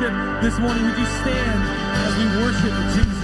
worship this morning. Would you stand as we worship Jesus?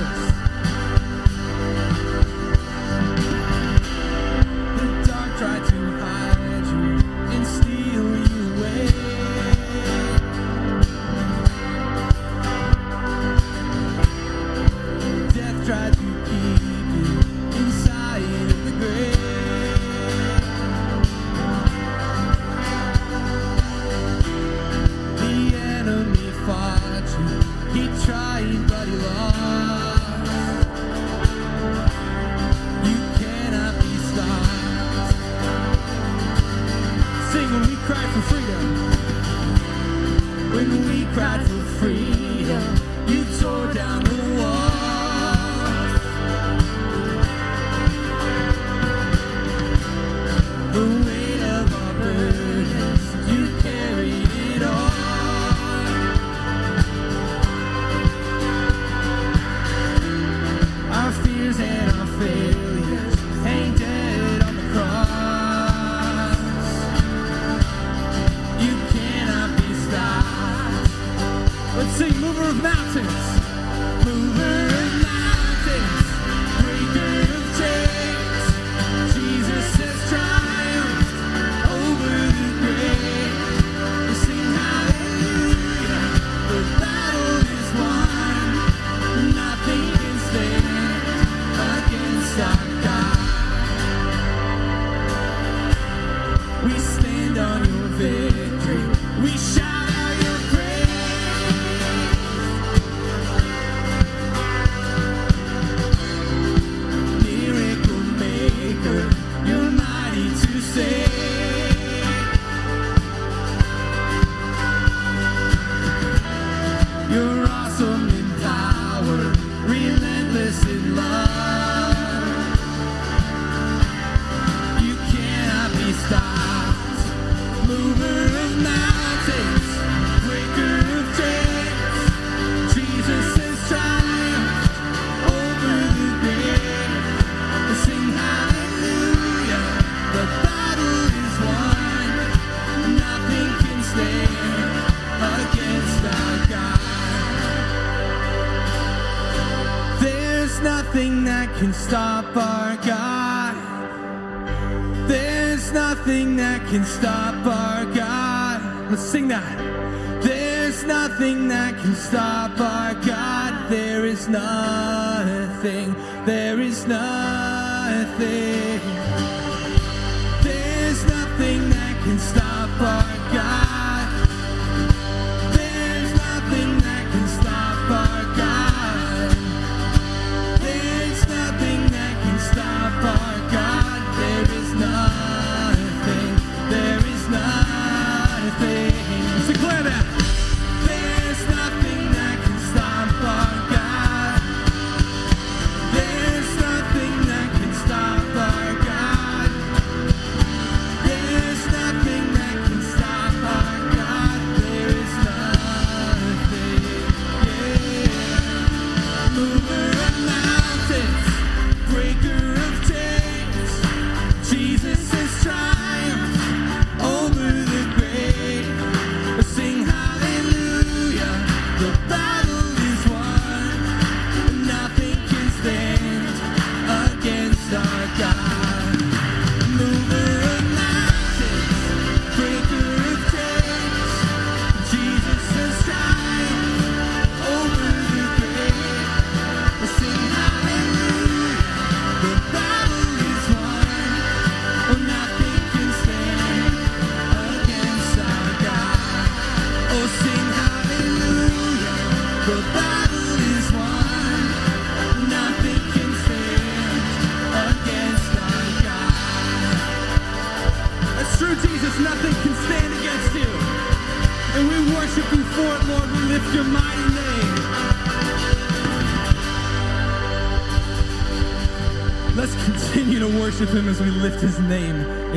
Mm-hmm. time.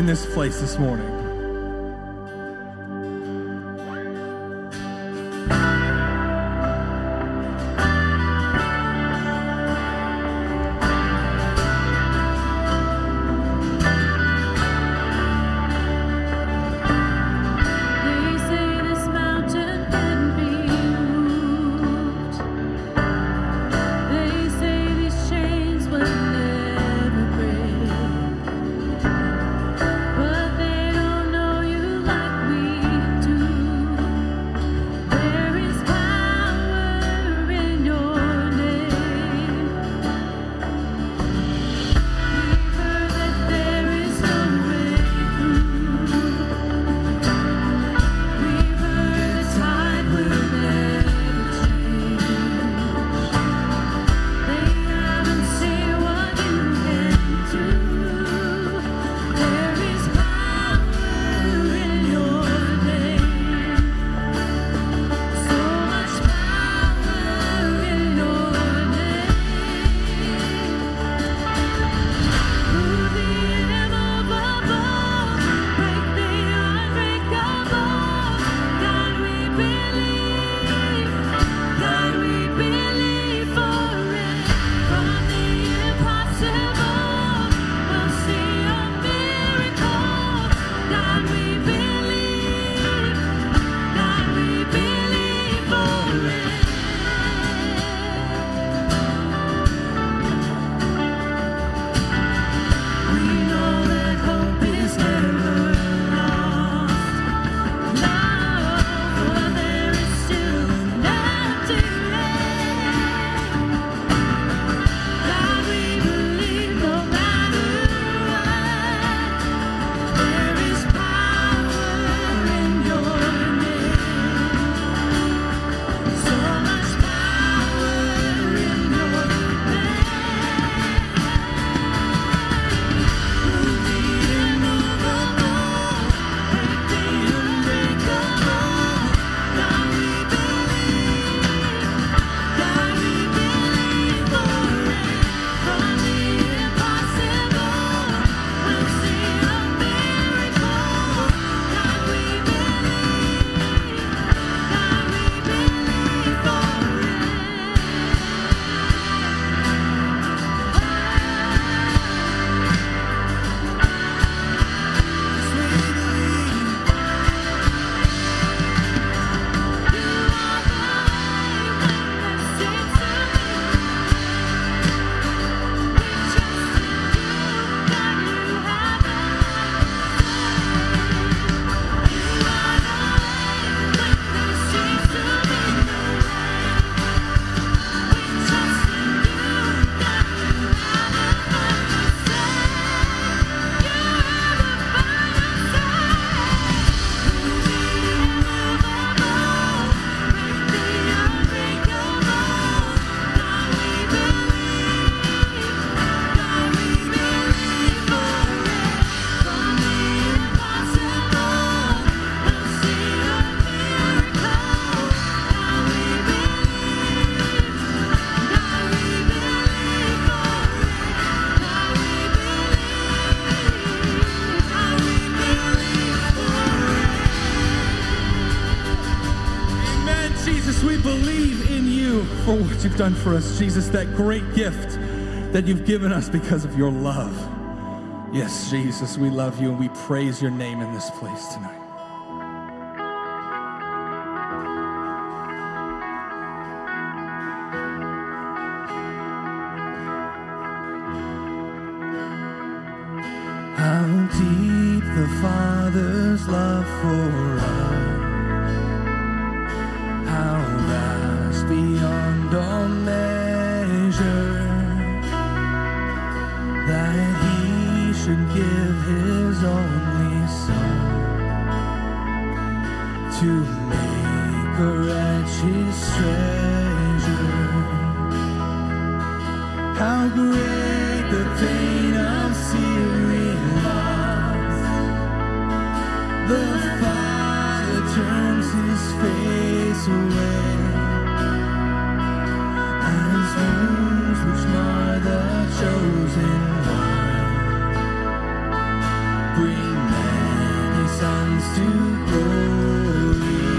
this place this morning. For what you've done for us, Jesus, that great gift that you've given us because of your love. Yes, Jesus, we love you and we praise your name in this place tonight. How deep the Father's love for us, all measure, that He should give His only Son to make a wretch His treasure. How great the pain of searing loss. The Father turns his face away bring many sons to glory.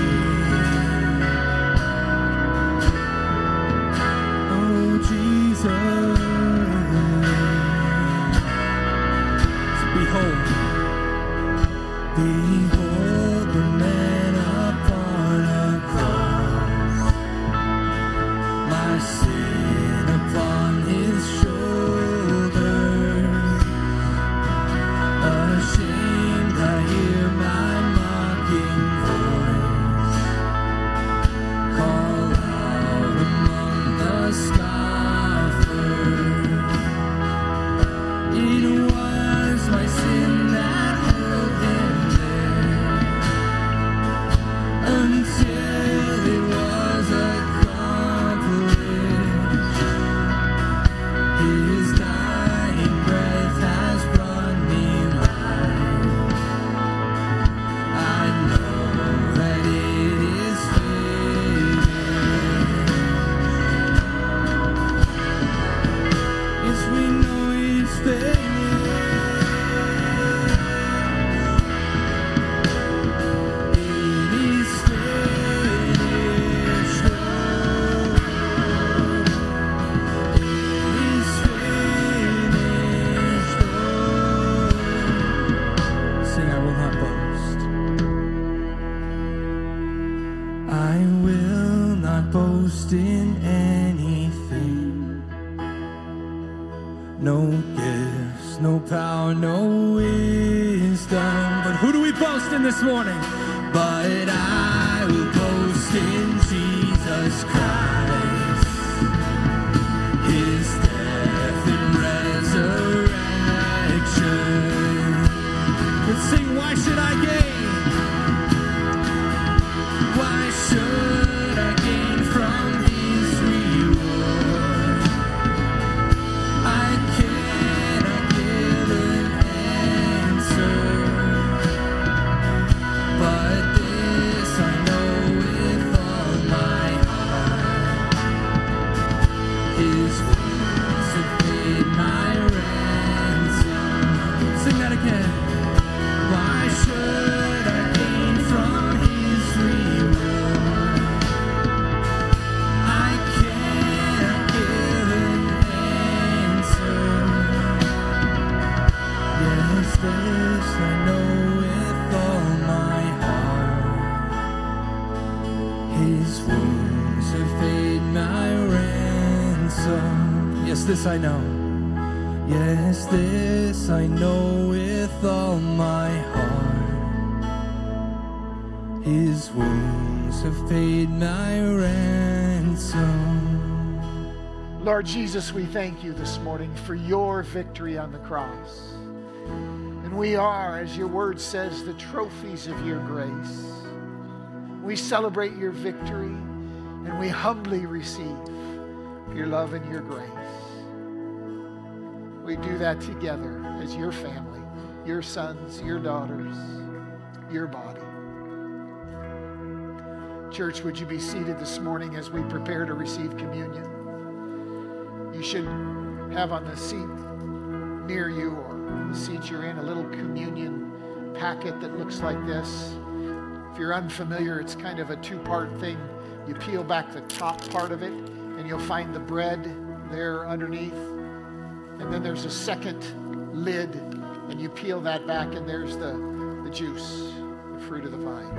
I know. Yes, this I know with all my heart. His wounds have paid my ransom. Lord Jesus, we thank you this morning for your victory on the cross. And we are, as your word says, the trophies of your grace. We celebrate your victory and we humbly receive your love and your grace. We do that together as your family, your sons, your daughters, your body. Church, would you be seated this morning as we prepare to receive communion? You should have on the seat near you or the seat you're in a little communion packet that looks like this. If you're unfamiliar, it's kind of a two part thing. You peel back the top part of it, and you'll find the bread there underneath. And then there's a second lid, and you peel that back, and there's the, the juice, the fruit of the vine.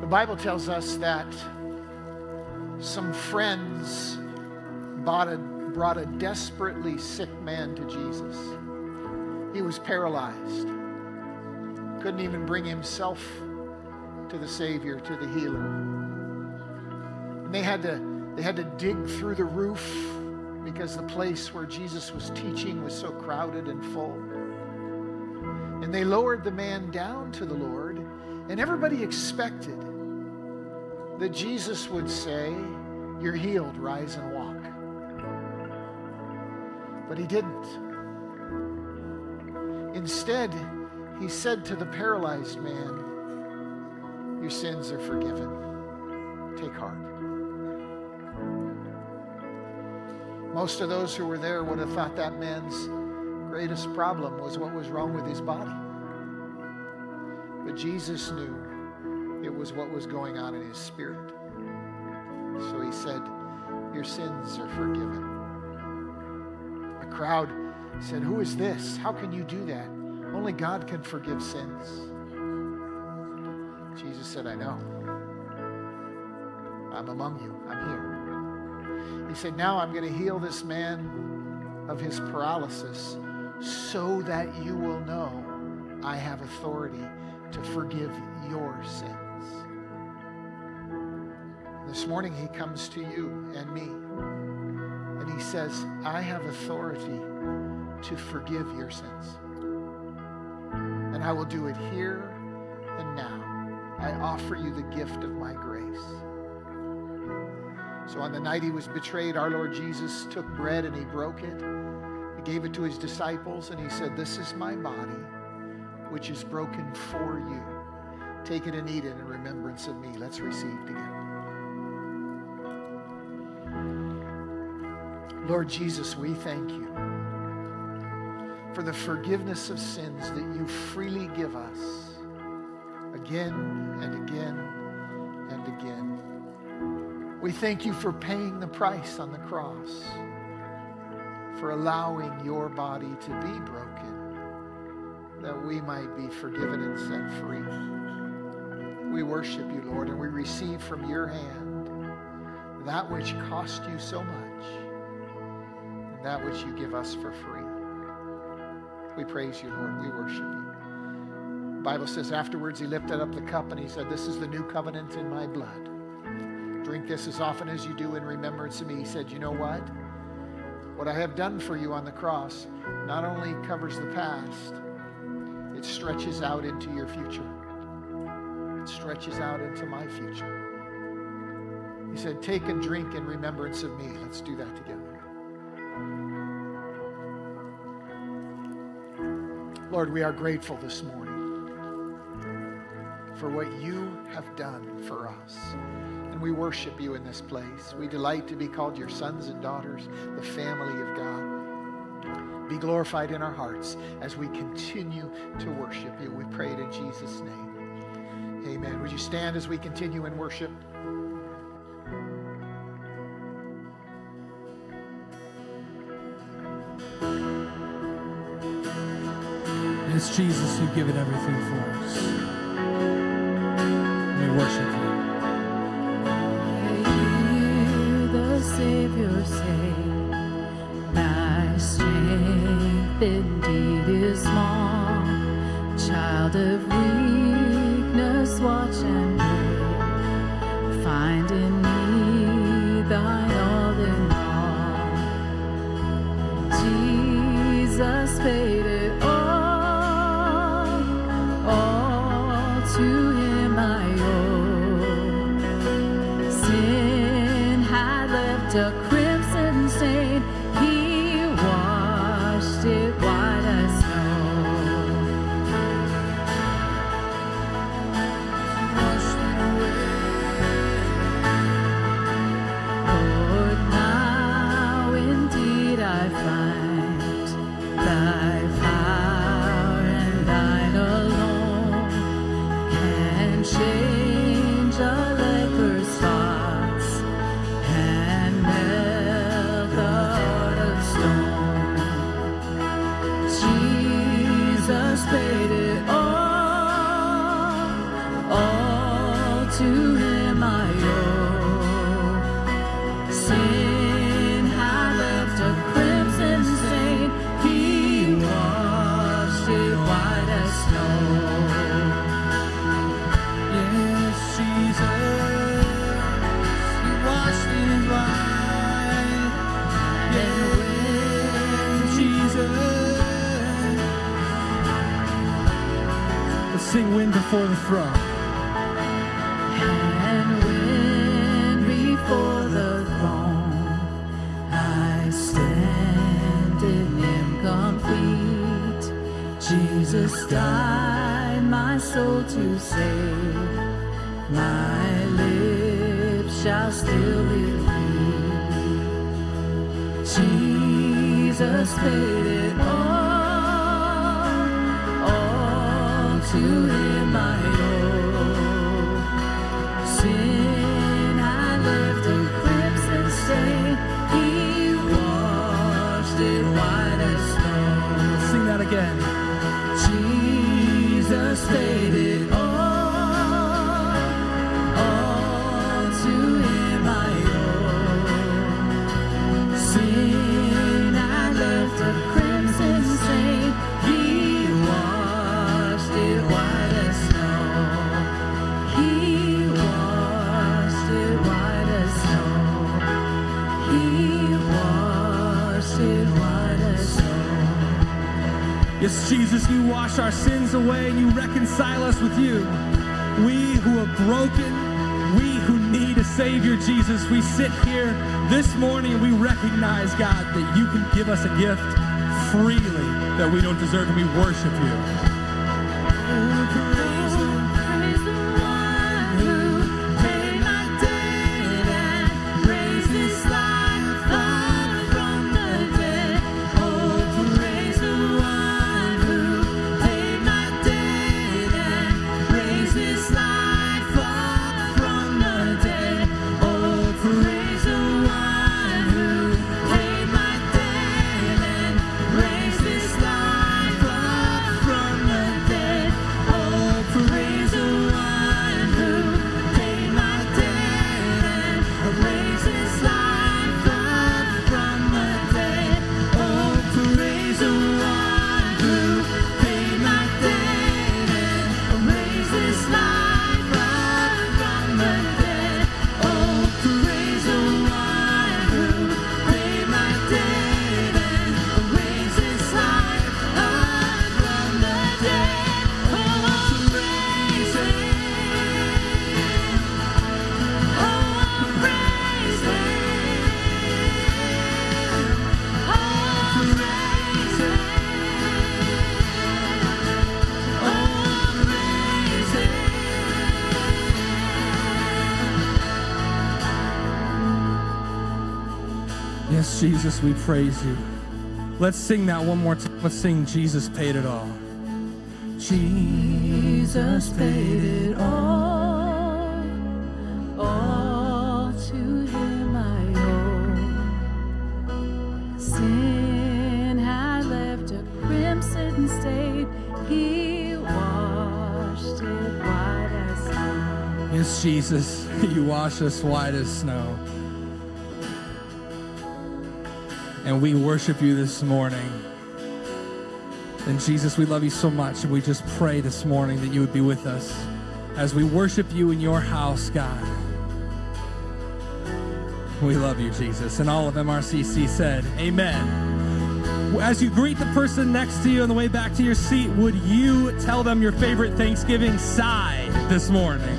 The Bible tells us that some friends brought a, brought a desperately sick man to Jesus. He was paralyzed, couldn't even bring himself to the Savior, to the healer. And they had to, they had to dig through the roof because the place where Jesus was teaching was so crowded and full. And they lowered the man down to the Lord, and everybody expected that Jesus would say, You're healed, rise and walk. But he didn't. Instead, he said to the paralyzed man, Your sins are forgiven. Take heart. Most of those who were there would have thought that man's greatest problem was what was wrong with his body. But Jesus knew it was what was going on in his spirit. So he said, Your sins are forgiven. A crowd said, Who is this? How can you do that? Only God can forgive sins. Jesus said, I know. I'm among you. I'm here. He said, Now I'm going to heal this man of his paralysis so that you will know I have authority to forgive your sins. This morning, he comes to you and me, and he says, I have authority to forgive your sins. And I will do it here and now. I offer you the gift of my grace. So on the night he was betrayed, our Lord Jesus took bread and he broke it. He gave it to his disciples and he said, This is my body, which is broken for you. Take it and eat it in remembrance of me. Let's receive together. Lord Jesus, we thank you for the forgiveness of sins that you freely give us again and again and again. We thank you for paying the price on the cross, for allowing your body to be broken, that we might be forgiven and set free. We worship you, Lord, and we receive from your hand that which cost you so much and that which you give us for free. We praise you, Lord. We worship you. The Bible says afterwards he lifted up the cup and he said, This is the new covenant in my blood. Drink this as often as you do in remembrance of me. He said, You know what? What I have done for you on the cross not only covers the past, it stretches out into your future. It stretches out into my future. He said, Take and drink in remembrance of me. Let's do that together. Lord, we are grateful this morning for what you have done for us. We worship you in this place. We delight to be called your sons and daughters, the family of God. Be glorified in our hearts as we continue to worship you. We pray it in Jesus' name. Amen. Would you stand as we continue in worship? It's Jesus who given everything for us. We worship indeed is small. Child of Jesus died my soul to save. My lips shall still believe. Jesus paid it all, all to Him I Yes, Jesus, you wash our sins away and you reconcile us with you. We who are broken, we who need a Savior, Jesus, we sit here this morning and we recognize, God, that you can give us a gift freely that we don't deserve and we worship you. Jesus, we praise you. Let's sing that one more time. Let's sing Jesus paid it all. Jesus paid it all, all to Him I owe. Sin had left a crimson stain, He washed it white as snow. Yes, Jesus, you wash us white as snow. And we worship you this morning. And Jesus, we love you so much. And we just pray this morning that you would be with us as we worship you in your house, God. We love you, Jesus. And all of MRCC said, Amen. As you greet the person next to you on the way back to your seat, would you tell them your favorite Thanksgiving sigh this morning?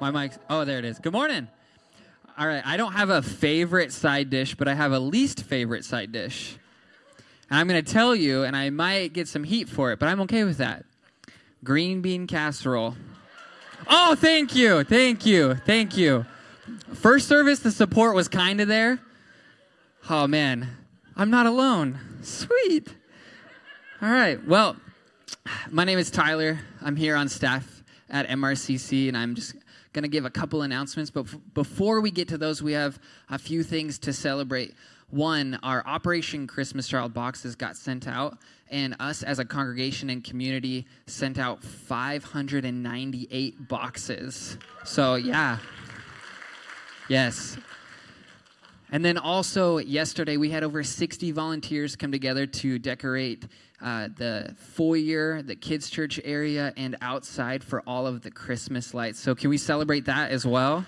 My mic. Oh, there it is. Good morning. All right. I don't have a favorite side dish, but I have a least favorite side dish. And I'm going to tell you, and I might get some heat for it, but I'm okay with that. Green bean casserole. Oh, thank you. Thank you. Thank you. First service, the support was kind of there. Oh, man. I'm not alone. Sweet. All right. Well, my name is Tyler. I'm here on staff at MRCC, and I'm just going to give a couple announcements. But before we get to those, we have a few things to celebrate. One, our Operation Christmas Child boxes got sent out, and us as a congregation and community sent out 598 boxes. So, yeah. Yes. And then also yesterday, we had over 60 volunteers come together to decorate uh, the foyer, the kids' church area, and outside for all of the Christmas lights. So, can we celebrate that as well?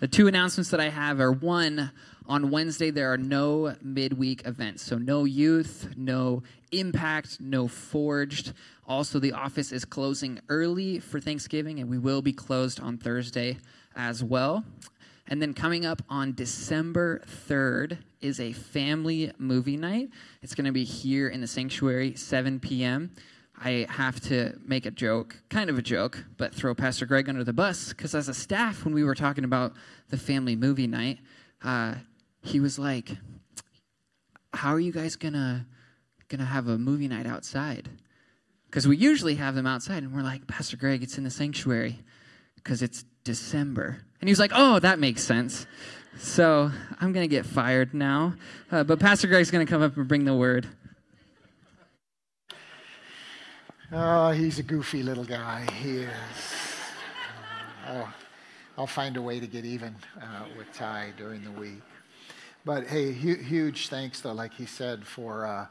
The two announcements that I have are one, on Wednesday, there are no midweek events. So, no youth, no impact, no forged. Also, the office is closing early for Thanksgiving, and we will be closed on Thursday as well. And then coming up on December 3rd is a family movie night. It's going to be here in the sanctuary, 7 p.m. I have to make a joke, kind of a joke, but throw Pastor Greg under the bus because as a staff, when we were talking about the family movie night, uh, he was like, "How are you guys gonna gonna have a movie night outside?" Because we usually have them outside, and we're like, "Pastor Greg, it's in the sanctuary because it's December." And he was like, "Oh, that makes sense." So I'm gonna get fired now, uh, but Pastor Greg's gonna come up and bring the word. Oh, he's a goofy little guy. He is. Oh, I'll find a way to get even uh, with Ty during the week. But hey, hu- huge thanks though, like he said, for uh,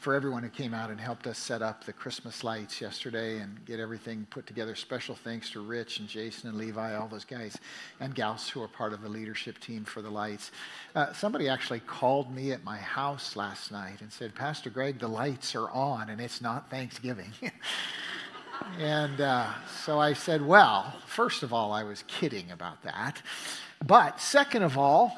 for everyone who came out and helped us set up the Christmas lights yesterday and get everything put together. Special thanks to Rich and Jason and Levi, all those guys and gals who are part of the leadership team for the lights. Uh, somebody actually called me at my house last night and said, Pastor Greg, the lights are on and it's not Thanksgiving. And uh, so I said, well, first of all, I was kidding about that. But second of all,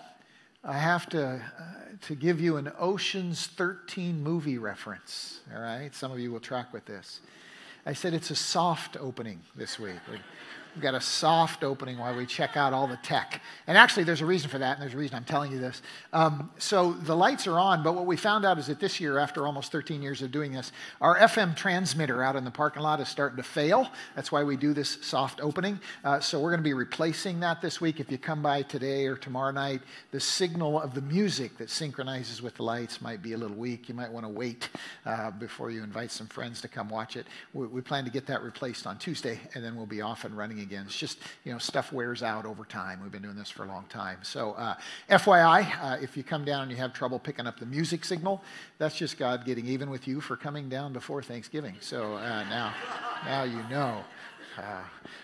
I have to, uh, to give you an Ocean's 13 movie reference. All right? Some of you will track with this. I said it's a soft opening this week. We- We've got a soft opening while we check out all the tech. And actually, there's a reason for that, and there's a reason I'm telling you this. Um, so the lights are on, but what we found out is that this year, after almost 13 years of doing this, our FM transmitter out in the parking lot is starting to fail. That's why we do this soft opening. Uh, so we're going to be replacing that this week. If you come by today or tomorrow night, the signal of the music that synchronizes with the lights might be a little weak. You might want to wait uh, before you invite some friends to come watch it. We, we plan to get that replaced on Tuesday, and then we'll be off and running again. It's just, you know, stuff wears out over time. We've been doing this for a long time. So, uh, FYI, uh, if you come down and you have trouble picking up the music signal, that's just God getting even with you for coming down before Thanksgiving. So uh, now, now you know.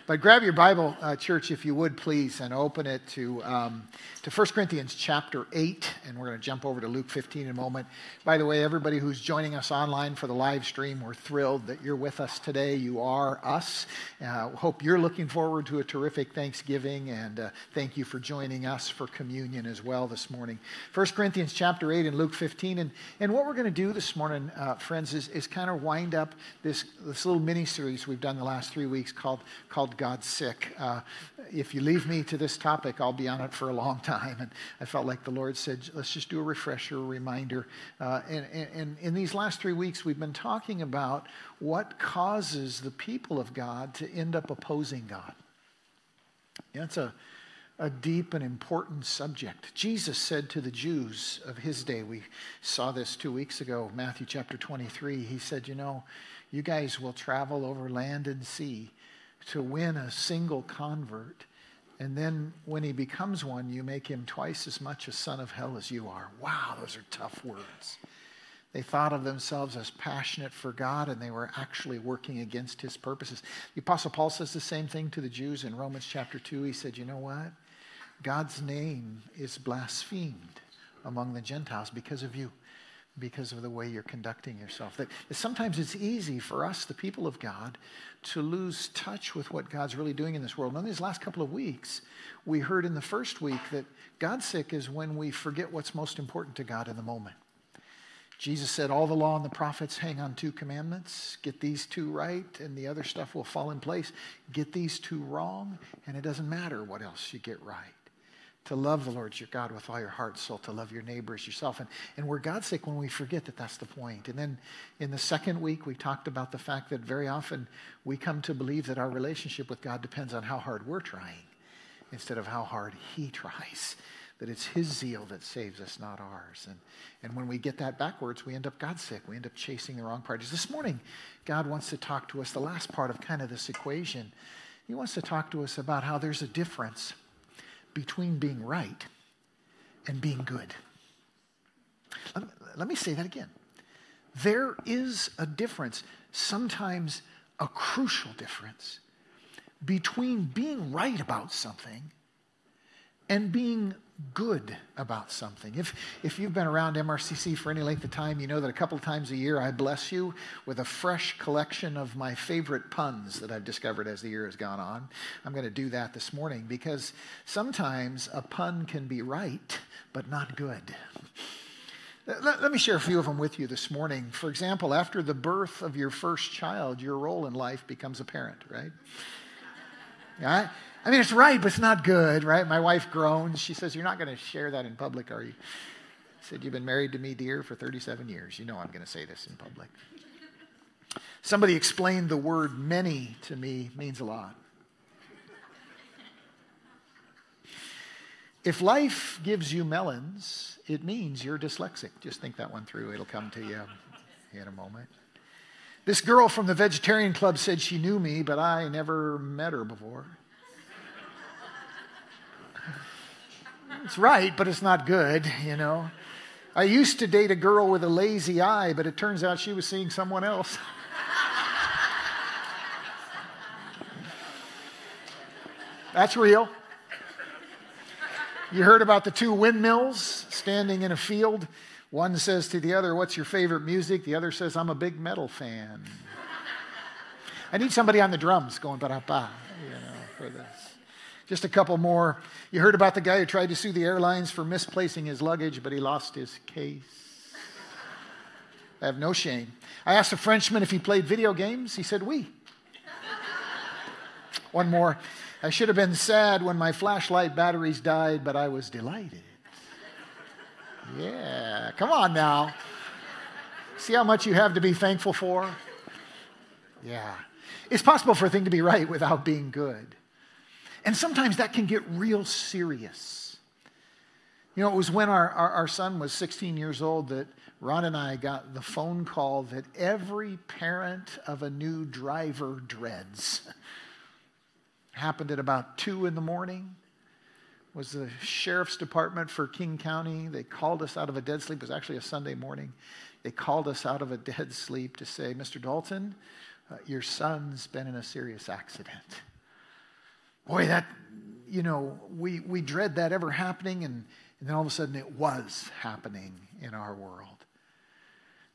But grab your Bible, uh, church, if you would, please, and open it to, um, to 1 Corinthians chapter 8, and we're going to jump over to Luke 15 in a moment. By the way, everybody who's joining us online for the live stream, we're thrilled that you're with us today. You are us. Uh, hope you're looking forward to a terrific Thanksgiving, and uh, thank you for joining us for communion as well this morning. 1 Corinthians chapter 8 and Luke 15, and, and what we're going to do this morning, uh, friends, is, is kind of wind up this, this little mini series we've done the last three weeks called, called God's Sick. Uh, if you leave me to this topic, I'll be on it for a long time. And I felt like the Lord said, let's just do a refresher, a reminder. Uh, and, and, and in these last three weeks, we've been talking about what causes the people of God to end up opposing God. Yeah, a, a deep and important subject. Jesus said to the Jews of his day, we saw this two weeks ago, Matthew chapter 23, he said, You know, you guys will travel over land and sea to win a single convert. And then when he becomes one, you make him twice as much a son of hell as you are. Wow, those are tough words. They thought of themselves as passionate for God, and they were actually working against his purposes. The Apostle Paul says the same thing to the Jews in Romans chapter 2. He said, You know what? God's name is blasphemed among the Gentiles because of you. Because of the way you're conducting yourself. That sometimes it's easy for us, the people of God, to lose touch with what God's really doing in this world. And in these last couple of weeks, we heard in the first week that God sick is when we forget what's most important to God in the moment. Jesus said, All the law and the prophets hang on two commandments. Get these two right, and the other stuff will fall in place. Get these two wrong, and it doesn't matter what else you get right. To love the Lord your God with all your heart, soul, to love your neighbor as yourself. And, and we're God sick when we forget that that's the point. And then in the second week, we talked about the fact that very often we come to believe that our relationship with God depends on how hard we're trying instead of how hard He tries that it's his zeal that saves us, not ours. And, and when we get that backwards, we end up God sick. We end up chasing the wrong priorities. This morning, God wants to talk to us, the last part of kind of this equation. He wants to talk to us about how there's a difference between being right and being good. Let me, let me say that again. There is a difference, sometimes a crucial difference, between being right about something and being good about something. If, if you've been around MRCC for any length of time, you know that a couple of times a year I bless you with a fresh collection of my favorite puns that I've discovered as the year has gone on. I'm going to do that this morning because sometimes a pun can be right, but not good. Let, let me share a few of them with you this morning. For example, after the birth of your first child, your role in life becomes apparent, right? Yeah, I mean, it's right, but it's not good, right? My wife groans. She says, You're not going to share that in public, are you? I said, You've been married to me, dear, for 37 years. You know I'm going to say this in public. Somebody explained the word many to me means a lot. If life gives you melons, it means you're dyslexic. Just think that one through. It'll come to you in a moment. This girl from the vegetarian club said she knew me, but I never met her before. It's right, but it's not good, you know. I used to date a girl with a lazy eye, but it turns out she was seeing someone else. That's real. You heard about the two windmills standing in a field. One says to the other, What's your favorite music? The other says, I'm a big metal fan. I need somebody on the drums going ba da ba, you know, for this. Just a couple more. You heard about the guy who tried to sue the airlines for misplacing his luggage, but he lost his case. I have no shame. I asked a Frenchman if he played video games. He said, Oui. One more. I should have been sad when my flashlight batteries died, but I was delighted. Yeah, come on now. See how much you have to be thankful for? Yeah. It's possible for a thing to be right without being good. And sometimes that can get real serious. You know, it was when our, our, our, son was 16 years old that Ron and I got the phone call that every parent of a new driver dreads. Happened at about 2 in the morning. Was the sheriff's department for King County. They called us out of a dead sleep. It was actually a Sunday morning. They called us out of a dead sleep to say, Mr. Dalton, uh, your son's been in a serious accident. Boy, that, you know, we, we dread that ever happening, and, and then all of a sudden it was happening in our world.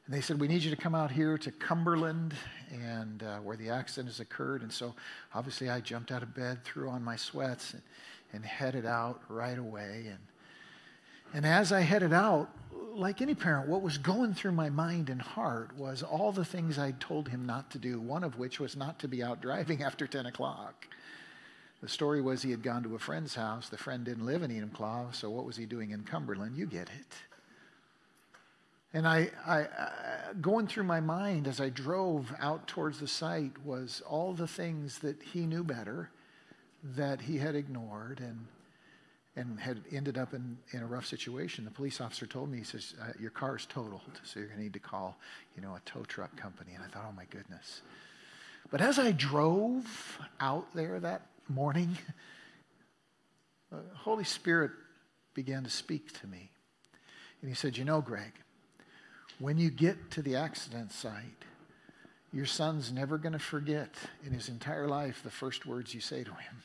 And they said, We need you to come out here to Cumberland and uh, where the accident has occurred. And so obviously I jumped out of bed, threw on my sweats, and, and headed out right away. And, and as I headed out, like any parent, what was going through my mind and heart was all the things I'd told him not to do, one of which was not to be out driving after 10 o'clock. The story was he had gone to a friend's house. The friend didn't live in Enumclaw, so what was he doing in Cumberland? You get it. And I, I, I, going through my mind as I drove out towards the site was all the things that he knew better that he had ignored and, and had ended up in, in a rough situation. The police officer told me, he says, uh, your car's totaled, so you're going to need to call, you know, a tow truck company. And I thought, oh my goodness. But as I drove out there that morning, the Holy Spirit began to speak to me. And he said, You know, Greg, when you get to the accident site, your son's never going to forget in his entire life the first words you say to him.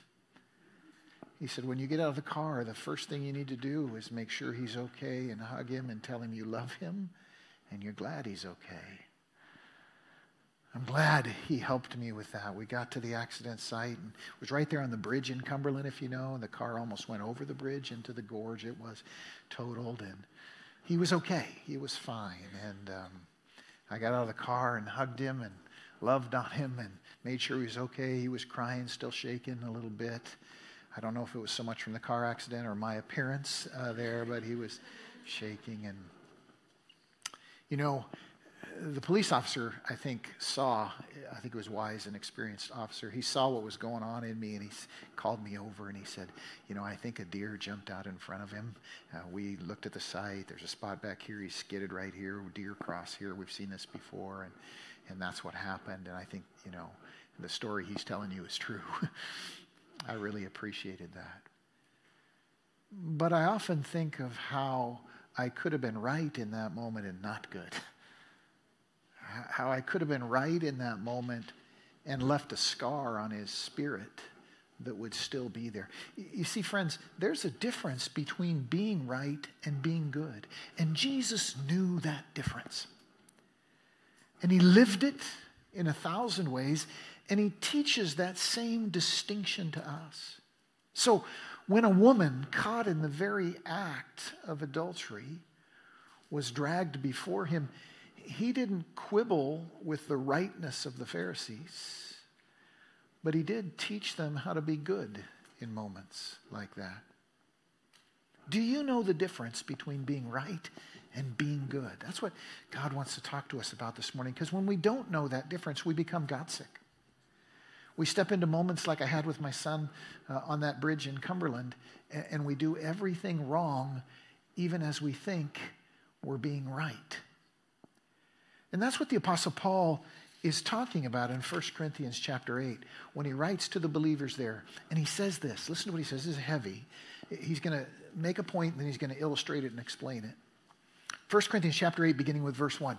He said, When you get out of the car, the first thing you need to do is make sure he's okay and hug him and tell him you love him and you're glad he's okay. I'm glad he helped me with that. We got to the accident site and it was right there on the bridge in Cumberland, if you know, and the car almost went over the bridge into the gorge. It was totaled, and he was okay. He was fine. And um, I got out of the car and hugged him and loved on him and made sure he was okay. He was crying, still shaking a little bit. I don't know if it was so much from the car accident or my appearance uh, there, but he was shaking. And, you know, the police officer, I think, saw, I think it was wise and experienced officer, he saw what was going on in me and he called me over and he said, You know, I think a deer jumped out in front of him. Uh, we looked at the site. There's a spot back here. He skidded right here, deer cross here. We've seen this before. And, and that's what happened. And I think, you know, the story he's telling you is true. I really appreciated that. But I often think of how I could have been right in that moment and not good. How I could have been right in that moment and left a scar on his spirit that would still be there. You see, friends, there's a difference between being right and being good. And Jesus knew that difference. And he lived it in a thousand ways, and he teaches that same distinction to us. So, when a woman caught in the very act of adultery was dragged before him, he didn't quibble with the rightness of the Pharisees, but he did teach them how to be good in moments like that. Do you know the difference between being right and being good? That's what God wants to talk to us about this morning, because when we don't know that difference, we become God sick. We step into moments like I had with my son uh, on that bridge in Cumberland, and, and we do everything wrong, even as we think we're being right. And that's what the Apostle Paul is talking about in 1 Corinthians chapter 8 when he writes to the believers there. And he says this listen to what he says. This is heavy. He's going to make a point and then he's going to illustrate it and explain it. 1 Corinthians chapter 8, beginning with verse 1.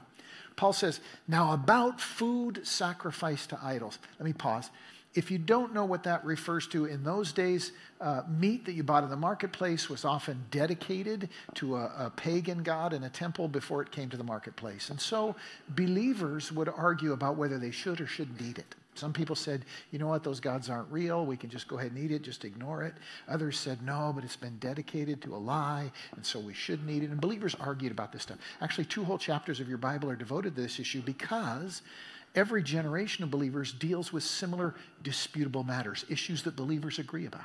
Paul says, Now about food sacrificed to idols. Let me pause. If you don't know what that refers to, in those days, uh, meat that you bought in the marketplace was often dedicated to a, a pagan god in a temple before it came to the marketplace. And so believers would argue about whether they should or shouldn't eat it. Some people said, you know what, those gods aren't real. We can just go ahead and eat it, just ignore it. Others said, no, but it's been dedicated to a lie, and so we shouldn't eat it. And believers argued about this stuff. Actually, two whole chapters of your Bible are devoted to this issue because every generation of believers deals with similar disputable matters, issues that believers agree about.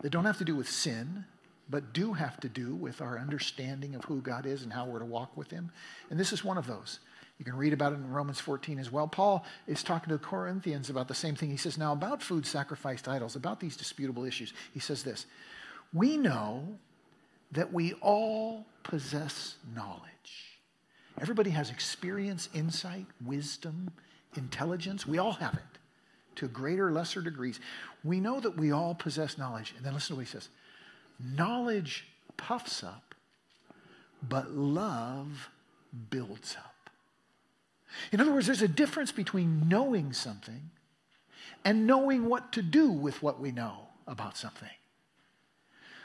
They don't have to do with sin, but do have to do with our understanding of who God is and how we're to walk with Him. And this is one of those. You can read about it in Romans 14 as well. Paul is talking to the Corinthians about the same thing. He says, Now, about food sacrificed to idols, about these disputable issues, he says this We know that we all possess knowledge. Everybody has experience, insight, wisdom, intelligence. We all have it to greater lesser degrees. We know that we all possess knowledge. And then listen to what he says knowledge puffs up, but love builds up. In other words, there's a difference between knowing something and knowing what to do with what we know about something.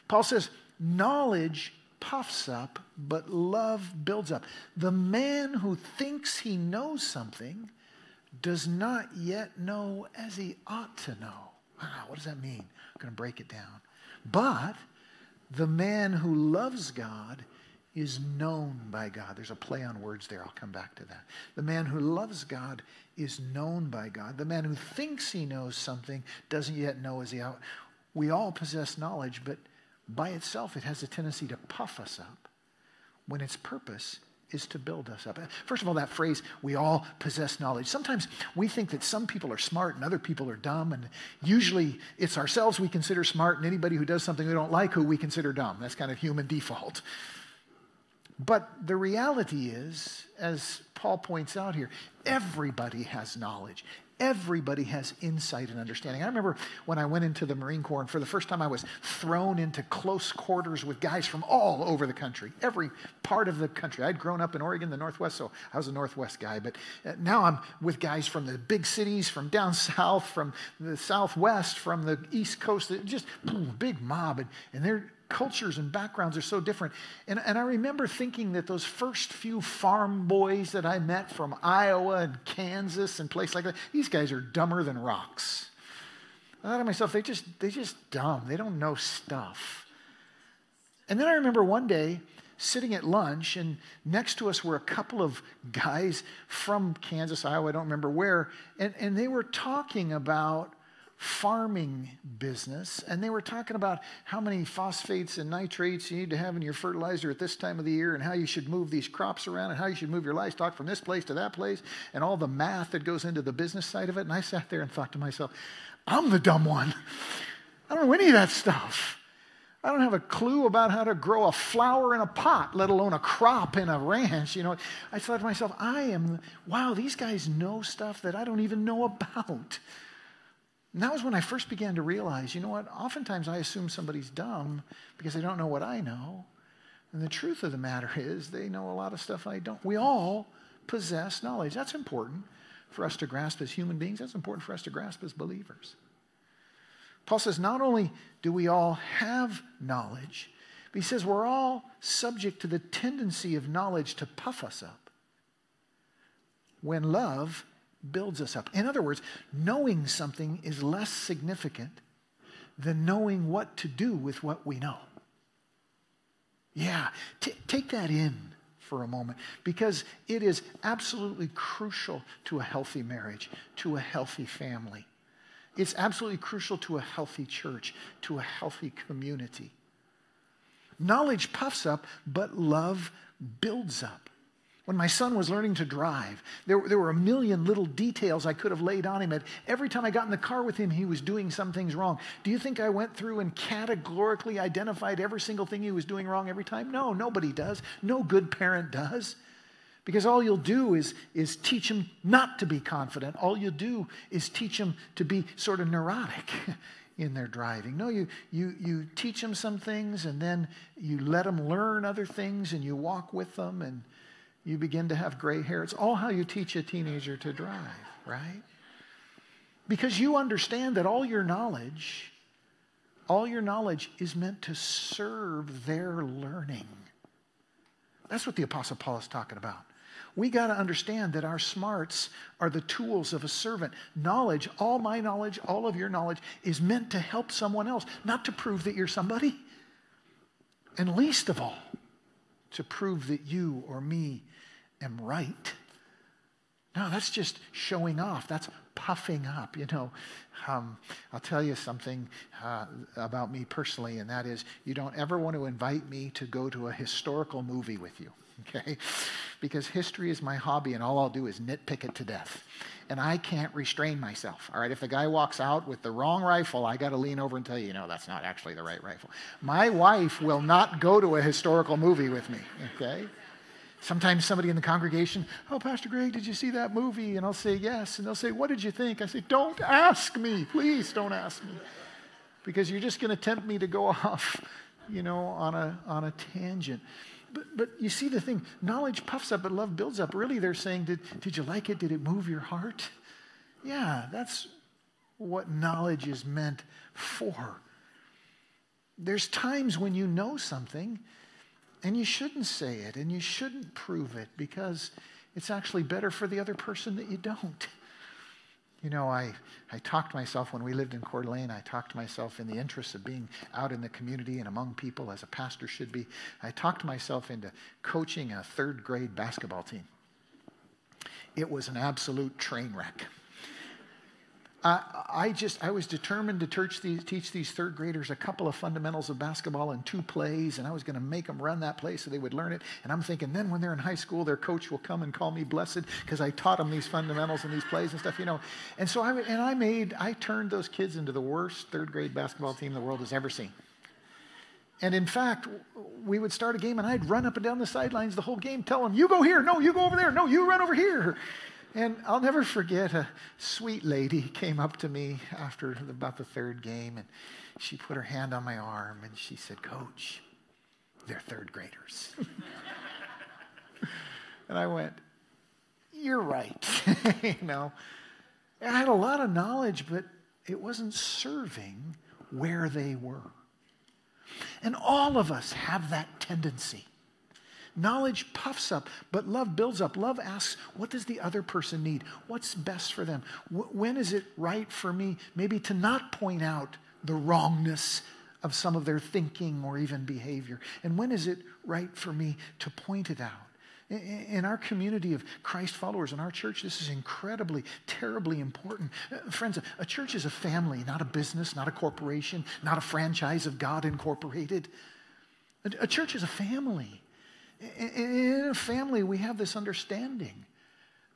Paul says, knowledge puffs up, but love builds up. The man who thinks he knows something does not yet know as he ought to know. What does that mean? I'm going to break it down. But the man who loves God is known by God. There's a play on words there. I'll come back to that. The man who loves God is known by God. The man who thinks he knows something doesn't yet know as he ought. We all possess knowledge, but by itself it has a tendency to puff us up when its purpose is to build us up. First of all, that phrase, we all possess knowledge. Sometimes we think that some people are smart and other people are dumb, and usually it's ourselves we consider smart, and anybody who does something we don't like who we consider dumb. That's kind of human default. But the reality is, as Paul points out here, everybody has knowledge. Everybody has insight and understanding. I remember when I went into the Marine Corps, and for the first time I was thrown into close quarters with guys from all over the country, every part of the country. I'd grown up in Oregon, the Northwest, so I was a Northwest guy. But uh, now I'm with guys from the big cities, from down south, from the Southwest, from the East Coast, just boom, big mob. And, and they're cultures and backgrounds are so different. And, and I remember thinking that those first few farm boys that I met from Iowa and Kansas and places like that, these guys are dumber than rocks. I thought to myself, they just, they just dumb. They don't know stuff. And then I remember one day sitting at lunch, and next to us were a couple of guys from Kansas, Iowa, I don't remember where, and, and they were talking about farming business, and they were talking about how many phosphates and nitrates you need to have in your fertilizer at this time of the year, and how you should move these crops around, and how you should move your livestock from this place to that place, and all the math that goes into the business side of it. And I sat there and thought to myself, I'm the dumb one. I don't know any of that stuff. I don't have a clue about how to grow a flower in a pot, let alone a crop in a ranch. You know, I thought to myself, I am, wow, these guys know stuff that I don't even know about. And that was when I first began to realize, you know what? Oftentimes I assume somebody's dumb because they don't know what I know. And the truth of the matter is, they know a lot of stuff I don't. We all possess knowledge. That's important for us to grasp as human beings, that's important for us to grasp as believers. Paul says, not only do we all have knowledge, but he says we're all subject to the tendency of knowledge to puff us up when love builds us up. In other words, knowing something is less significant than knowing what to do with what we know. Yeah, t- take that in for a moment because it is absolutely crucial to a healthy marriage, to a healthy family. It's absolutely crucial to a healthy church, to a healthy community. Knowledge puffs up, but love builds up. When my son was learning to drive, there, there were a million little details I could have laid on him. And every time I got in the car with him, he was doing some things wrong. Do you think I went through and categorically identified every single thing he was doing wrong every time? No, nobody does. No good parent does. Because all you'll do is, is teach him not to be confident. All you'll do is teach him to be sort of neurotic in their driving. No, you, you, you teach them some things and then you let them learn other things and you walk with them and you begin to have gray hair. It's all how you teach a teenager to drive, right? Because you understand that all your knowledge, all your knowledge is meant to serve their learning. That's what the Apostle Paul is talking about. We got to understand that our smarts are the tools of a servant. Knowledge, all my knowledge, all of your knowledge, is meant to help someone else, not to prove that you're somebody. And least of all, to prove that you or me am right. No, that's just showing off. That's puffing up. You know, um, I'll tell you something uh, about me personally, and that is you don't ever want to invite me to go to a historical movie with you, okay? Because history is my hobby, and all I'll do is nitpick it to death. And I can't restrain myself. All right, if the guy walks out with the wrong rifle, I got to lean over and tell you, you know, that's not actually the right rifle. My wife will not go to a historical movie with me, okay? Sometimes somebody in the congregation, oh, Pastor Greg, did you see that movie? And I'll say, yes. And they'll say, what did you think? I say, don't ask me. Please don't ask me. Because you're just going to tempt me to go off, you know, on a, on a tangent. But, but you see the thing knowledge puffs up, but love builds up. Really, they're saying, did, did you like it? Did it move your heart? Yeah, that's what knowledge is meant for. There's times when you know something and you shouldn't say it and you shouldn't prove it because it's actually better for the other person that you don't. You know, I, I talked myself when we lived in Coeur d'Alene, I talked myself in the interest of being out in the community and among people as a pastor should be. I talked myself into coaching a third grade basketball team. It was an absolute train wreck. I, I just, I was determined to teach these, teach these third graders a couple of fundamentals of basketball in two plays, and I was going to make them run that play so they would learn it. And I'm thinking, then when they're in high school, their coach will come and call me blessed because I taught them these fundamentals and these plays and stuff, you know. And so I, and I made, I turned those kids into the worst third grade basketball team the world has ever seen. And in fact, we would start a game and I'd run up and down the sidelines the whole game, tell them, you go here, no, you go over there, no, you run over here. And I'll never forget a sweet lady came up to me after about the third game and she put her hand on my arm and she said, Coach, they're third graders. and I went, You're right. you know, and I had a lot of knowledge, but it wasn't serving where they were. And all of us have that tendency. Knowledge puffs up, but love builds up. Love asks, what does the other person need? What's best for them? Wh- when is it right for me maybe to not point out the wrongness of some of their thinking or even behavior? And when is it right for me to point it out? In our community of Christ followers, in our church, this is incredibly, terribly important. Uh, Friends, a- church is a family, not a business, not a corporation, not a franchise of God Incorporated. A church is a family. In a family, we have this understanding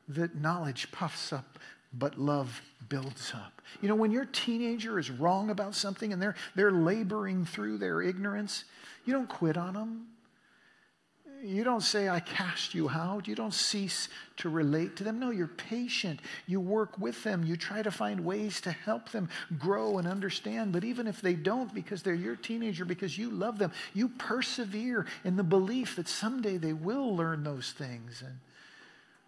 that knowledge puffs up, but love builds up. You know, when your teenager is wrong about something and they're, they're laboring through their ignorance, you don't quit on them. You don't say, I cast you out. You don't cease to relate to them. No, you're patient. You work with them. You try to find ways to help them grow and understand. But even if they don't, because they're your teenager, because you love them, you persevere in the belief that someday they will learn those things. And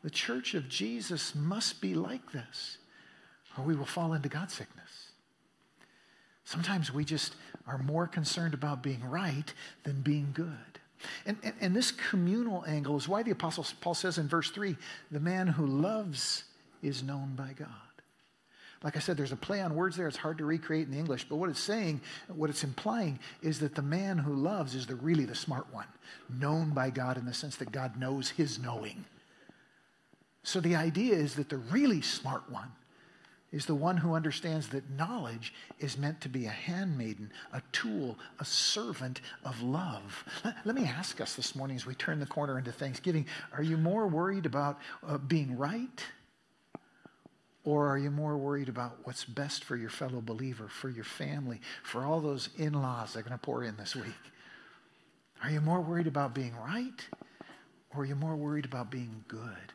the church of Jesus must be like this, or we will fall into God sickness. Sometimes we just are more concerned about being right than being good. And, and, and this communal angle is why the Apostle Paul says in verse 3 the man who loves is known by God. Like I said, there's a play on words there. It's hard to recreate in the English, but what it's saying, what it's implying, is that the man who loves is the really the smart one, known by God in the sense that God knows his knowing. So the idea is that the really smart one is the one who understands that knowledge is meant to be a handmaiden, a tool, a servant of love. Let, me ask us this morning as we turn the corner into Thanksgiving are you more worried about uh, being right? Or are you more worried about what's best for your fellow believer, for your family, for all those in laws that are going to pour in this week? Are you more worried about being right? Or are you more worried about being good?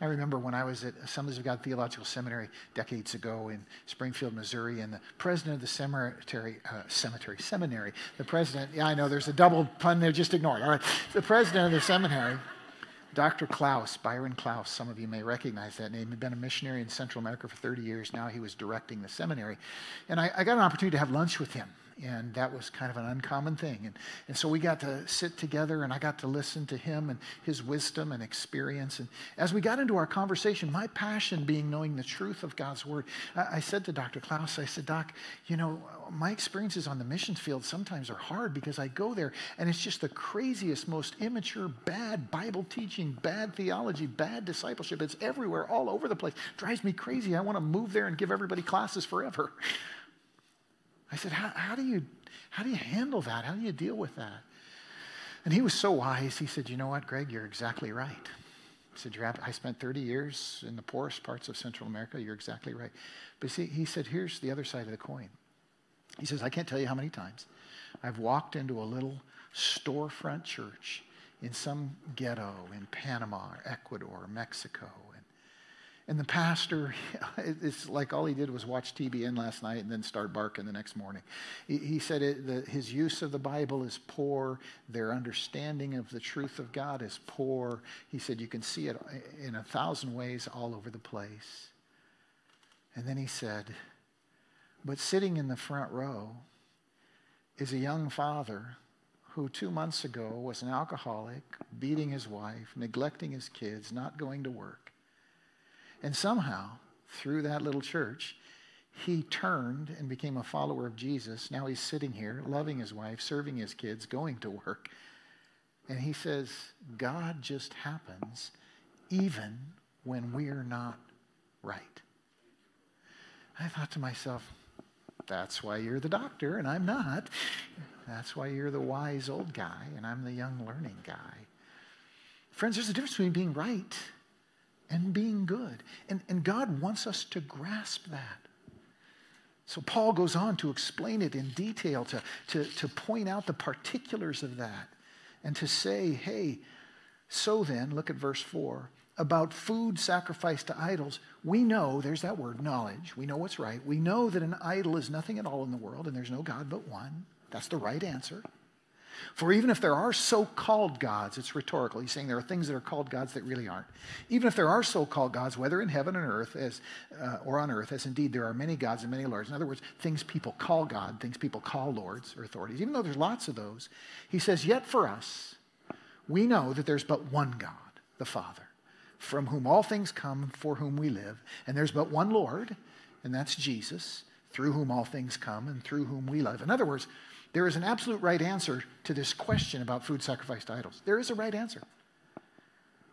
I remember when I was at Assemblies of God Theological Seminary decades ago in Springfield, Missouri, and the president of the cemetery, uh, cemetery, seminary, the president, yeah, I know there's a double pun there, just ignore it. All right. The president of the seminary, Dr. Klaus, Byron Klaus, some of you may recognize that name. He'd been a missionary in Central America for 30 years. Now he was directing the seminary. And I, I got an opportunity to have lunch with him and that was kind of an uncommon thing. And, and so we got to sit together, and I got to listen to him and his wisdom and experience. And as we got into our conversation, my passion being knowing the truth of God's word, I, I said to Dr. Klaus, I said, Doc, you know, my experiences on the missions field sometimes are hard because I go there and it's just the craziest, most immature, bad Bible teaching, bad theology, bad discipleship. It's everywhere, all over the place. drives me crazy. I want to move there and give everybody classes forever. I said, how, how, do you, how do you handle that? How do you deal with that? And he was so wise. He said, You know what, Greg? You're exactly right. He said, I spent 30 years in the poorest parts of Central America. You're exactly right. But see, he said, Here's the other side of the coin. He says, I can't tell you how many times I've walked into a little storefront church in some ghetto in Panama or Ecuador or Mexico. And, the pastor, it's like all he did was watch TBN last night and then start barking the next morning. He, he said it, the, his use of the Bible is poor. Their understanding of the truth of God is poor. He said you can see it in a thousand ways all over the place. And then he said, but sitting in the front row is a young father who two months ago was an alcoholic, beating his wife, neglecting his kids, not going to work. And somehow, through that little church, he turned and became a follower of Jesus. Now he's sitting here, loving his wife, serving his kids, going to work. And he says, God just happens even when we're not right. I thought to myself, that's why you're the doctor and I'm not. That's why you're the wise old guy and I'm the young learning guy. Friends, there's a difference between being right and being good. And, and God wants us to grasp that. So Paul goes on to explain it in detail, to, to, to point out the particulars of that, and to say, hey, so then, look at verse 4 about food sacrificed to idols, we know, there's that word, knowledge. We know what's right. We know that an idol is nothing at all in the world and there's no God but one. That's the right answer. For even if there are so called gods, it's rhetorical. He's saying there are things that are called gods that really aren't. Even if there are so called gods, whether in heaven and earth as, uh, or on earth, as indeed there are many gods and many lords. In other words, things people call God, things people call lords or authorities. Even though there's lots of those, he says, Yet for us, we know that there's but one God, the Father, from whom all things come, for whom we live. And there's but one Lord, and that's Jesus, through whom all things come and through whom we live. In other words, there is an absolute right answer to this question about food sacrificed to idols. There is a right answer.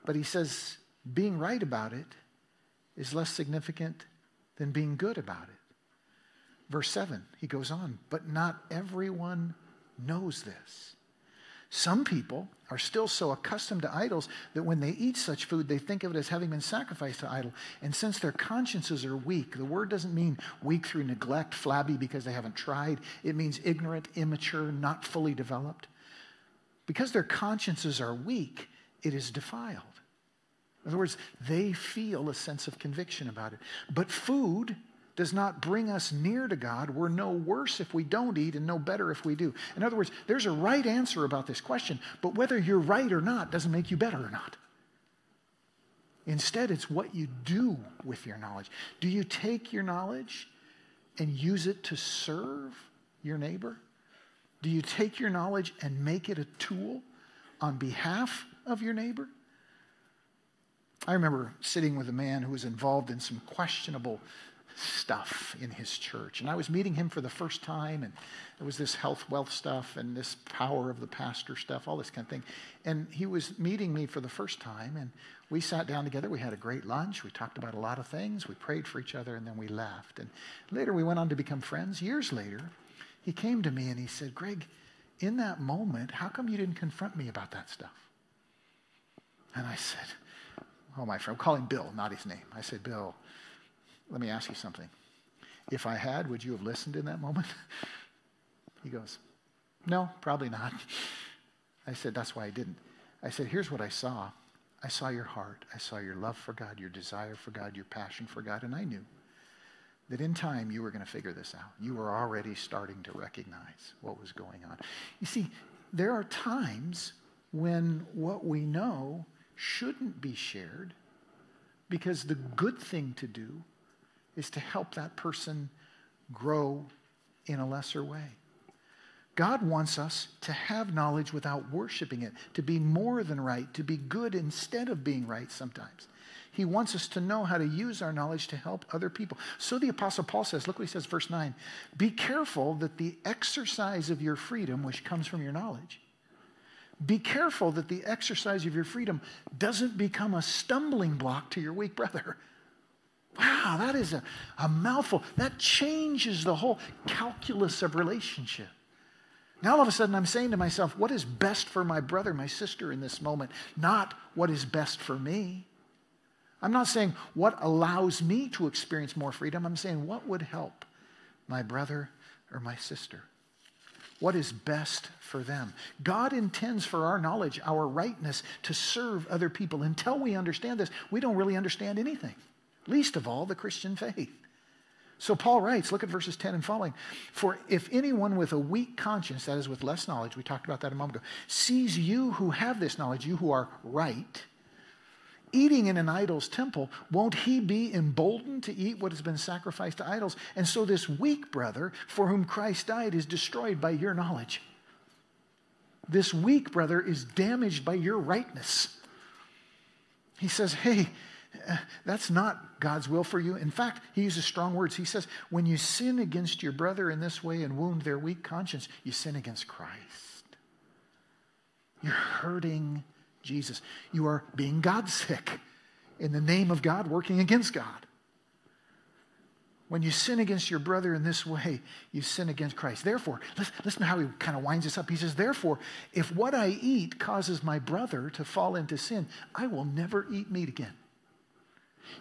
But he says being right about it is less significant than being good about it. Verse 7, he goes on, but not everyone knows this. Some people are still so accustomed to idols that when they eat such food, they think of it as having been sacrificed to idol. And since their consciences are weak, the word doesn't mean weak through neglect, flabby because they haven't tried. It means ignorant, immature, not fully developed. Because their consciences are weak, it is defiled. In other words, they feel a sense of conviction about it. But food does not bring us near to God. We're no worse if we don't eat and no better if we do. In other words, there's a right answer about this question, but whether you're right or not doesn't make you better or not. Instead, it's what you do with your knowledge. Do you take your knowledge and use it to serve your neighbor? Do you take your knowledge and make it a tool on behalf of your neighbor? I remember sitting with a man who was involved in some questionable stuff in his church. And I was meeting him for the first time, and it was this health, wealth stuff, and this power of the pastor stuff, all this kind of thing. And he was meeting me for the first time, and we sat down together. We had a great lunch. We talked about a lot of things. We prayed for each other, and then we left. And later we went on to become friends. Years later, he came to me and he said, Greg, in that moment, how come you didn't confront me about that stuff? And I said, Oh, my friend, I'm calling Bill, not his name. I said, Bill, let me ask you something. If I had, would you have listened in that moment? he goes, No, probably not. I said, That's why I didn't. I said, Here's what I saw I saw your heart. I saw your love for God, your desire for God, your passion for God, and I knew that in time you were going to figure this out. You were already starting to recognize what was going on. You see, there are times when what we know shouldn't be shared because the good thing to do is to help that person grow in a lesser way. God wants us to have knowledge without worshiping it, to be more than right, to be good instead of being right sometimes. He wants us to know how to use our knowledge to help other people. So the Apostle Paul says, look what he says, verse 9 Be careful that the exercise of your freedom, which comes from your knowledge, be careful that the exercise of your freedom doesn't become a stumbling block to your weak brother. Wow, that is a, a mouthful. That changes the whole calculus of relationship. Now, all of a sudden, I'm saying to myself, what is best for my brother, my sister in this moment, not what is best for me. I'm not saying what allows me to experience more freedom. I'm saying what would help my brother or my sister. What is best for them? God intends for our knowledge, our rightness to serve other people. Until we understand this, we don't really understand anything, least of all the Christian faith. So Paul writes, look at verses 10 and following. For if anyone with a weak conscience, that is with less knowledge, we talked about that a moment ago, sees you who have this knowledge, you who are right, eating in an idol's temple, won't he be emboldened to eat what has been sacrificed to idols? And so this weak brother for whom Christ died is destroyed by your knowledge. This weak brother is damaged by your rightness. He says, Hey, Eh, that's not God's will for you. In fact, he uses strong words. He says, When you sin against your brother in this way and wound their weak conscience, you sin against Christ. You're hurting Jesus. You are being God sick in the name of God, working against God. When you sin against your brother in this way, you sin against Christ. Therefore, listen to how he kind of winds this up. He says, Therefore, if what I eat causes my brother to fall into sin, I will never eat meat again.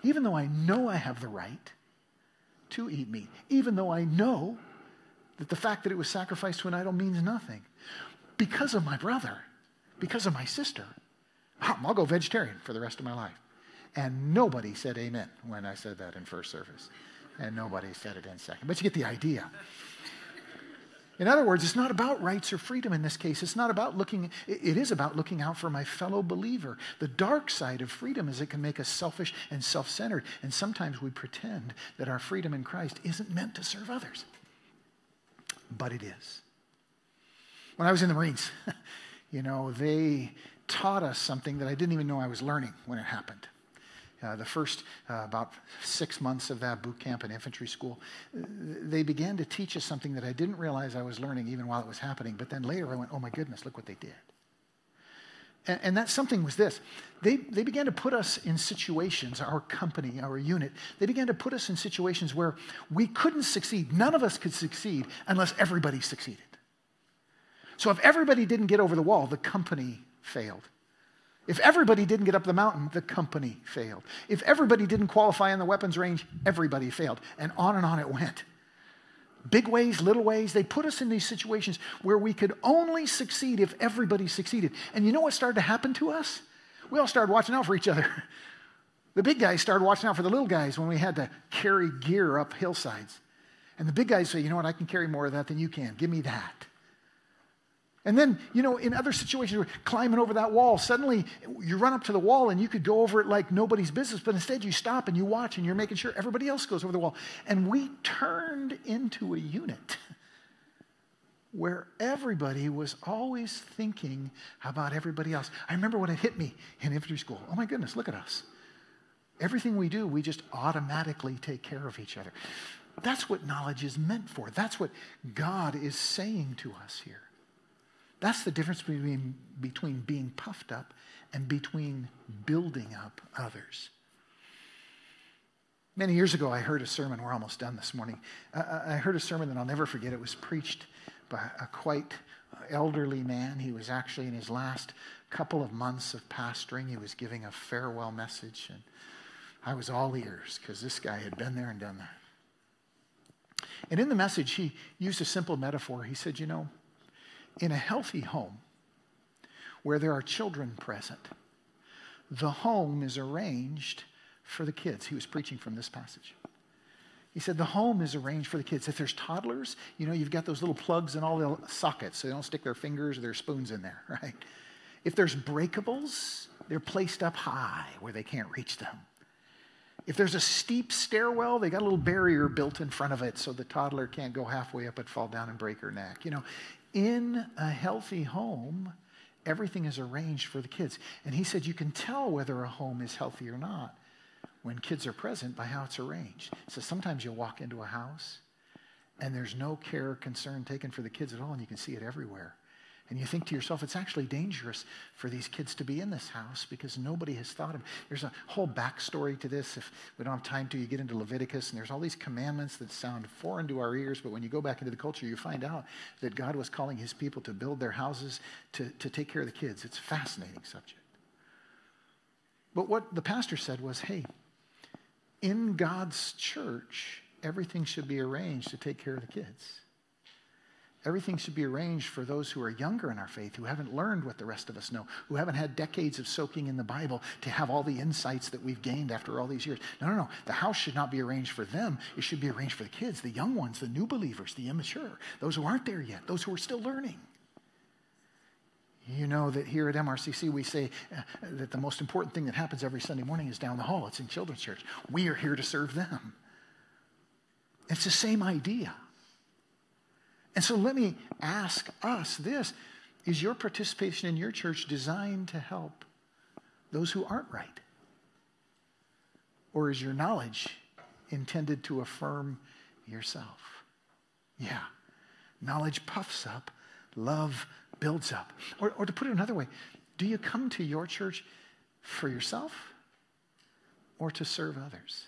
Even though I know I have the right to eat meat, even though I know that the fact that it was sacrificed to an idol means nothing, because of my brother, because of my sister, I'll go vegetarian for the rest of my life. And nobody said amen when I said that in first service. And nobody said it in second. But you get the idea. In other words, it's not about rights or freedom in this case. It's not about looking, it is about looking out for my fellow believer. The dark side of freedom is it can make us selfish and self centered. And sometimes we pretend that our freedom in Christ isn't meant to serve others. But it is. When I was in the Marines, you know, they taught us something that I didn't even know I was learning when it happened. Uh, the first uh, about six months of that boot camp and infantry school, they began to teach us something that I didn't realize I was learning even while it was happening. But then later I went, oh my goodness, look what they did. And, and that something was this they, they began to put us in situations, our company, our unit, they began to put us in situations where we couldn't succeed. None of us could succeed unless everybody succeeded. So if everybody didn't get over the wall, the company failed. If everybody didn't get up the mountain, the company failed. If everybody didn't qualify in the weapons range, everybody failed. And on and on it went. Big ways, little ways, they put us in these situations where we could only succeed if everybody succeeded. And you know what started to happen to us? We all started watching out for each other. The big guys started watching out for the little guys when we had to carry gear up hillsides. And the big guys say, you know what, I can carry more of that than you can. Give me that. And then, you know, in other situations, climbing over that wall. Suddenly, you run up to the wall and you could go over it like nobody's business, but instead you stop and you watch and you're making sure everybody else goes over the wall. And we turned into a unit where everybody was always thinking about everybody else. I remember when it hit me in infantry school. Oh my goodness, look at us. Everything we do, we just automatically take care of each other. That's what knowledge is meant for. That's what God is saying to us here. That's the difference between, between being puffed up and between building up others. Many years ago, I heard a sermon. We're almost done this morning. Uh, I heard a sermon that I'll never forget. It was preached by a quite elderly man. He was actually in his last couple of months of pastoring. He was giving a farewell message, and I was all ears because this guy had been there and done that. And in the message, he used a simple metaphor. He said, You know, in a healthy home where there are children present, the home is arranged for the kids. He was preaching from this passage. He said the home is arranged for the kids. If there's toddlers, you know, you've got those little plugs in all the sockets so they don't stick their fingers or their spoons in there, right? If there's breakables, they're placed up high where they can't reach them. If there's a steep stairwell, they got a little barrier built in front of it so the toddler can't go halfway up and fall down and break her neck. You know, in a healthy home, everything is arranged for the kids. And he said you can tell whether a home is healthy or not when kids are present by how it's arranged. So sometimes you'll walk into a house and there's no care or concern taken for the kids at all, and you can see it everywhere. And you think to yourself, it's actually dangerous for these kids to be in this house because nobody has thought of. It. There's a whole backstory to this. If we don't have time to, you get into Leviticus, and there's all these commandments that sound foreign to our ears, but when you go back into the culture, you find out that God was calling his people to build their houses to, to take care of the kids. It's a fascinating subject. But what the pastor said was, hey, in God's church, everything should be arranged to take care of the kids. Everything should be arranged for those who are younger in our faith, who haven't learned what the rest of us know, who haven't had decades of soaking in the Bible to have all the insights that we've gained after all these years. No, no, no. The house should not be arranged for them. It should be arranged for the kids, the young ones, the new believers, the immature, those who aren't there yet, those who are still learning. You know that here at MRCC, we say uh, that the most important thing that happens every Sunday morning is down the hall. It's in children's church. We are here to serve them. It's the same idea. And so let me ask us this Is your participation in your church designed to help those who aren't right? Or is your knowledge intended to affirm yourself? Yeah. Knowledge puffs up, love builds up. Or, or to put it another way, do you come to your church for yourself or to serve others?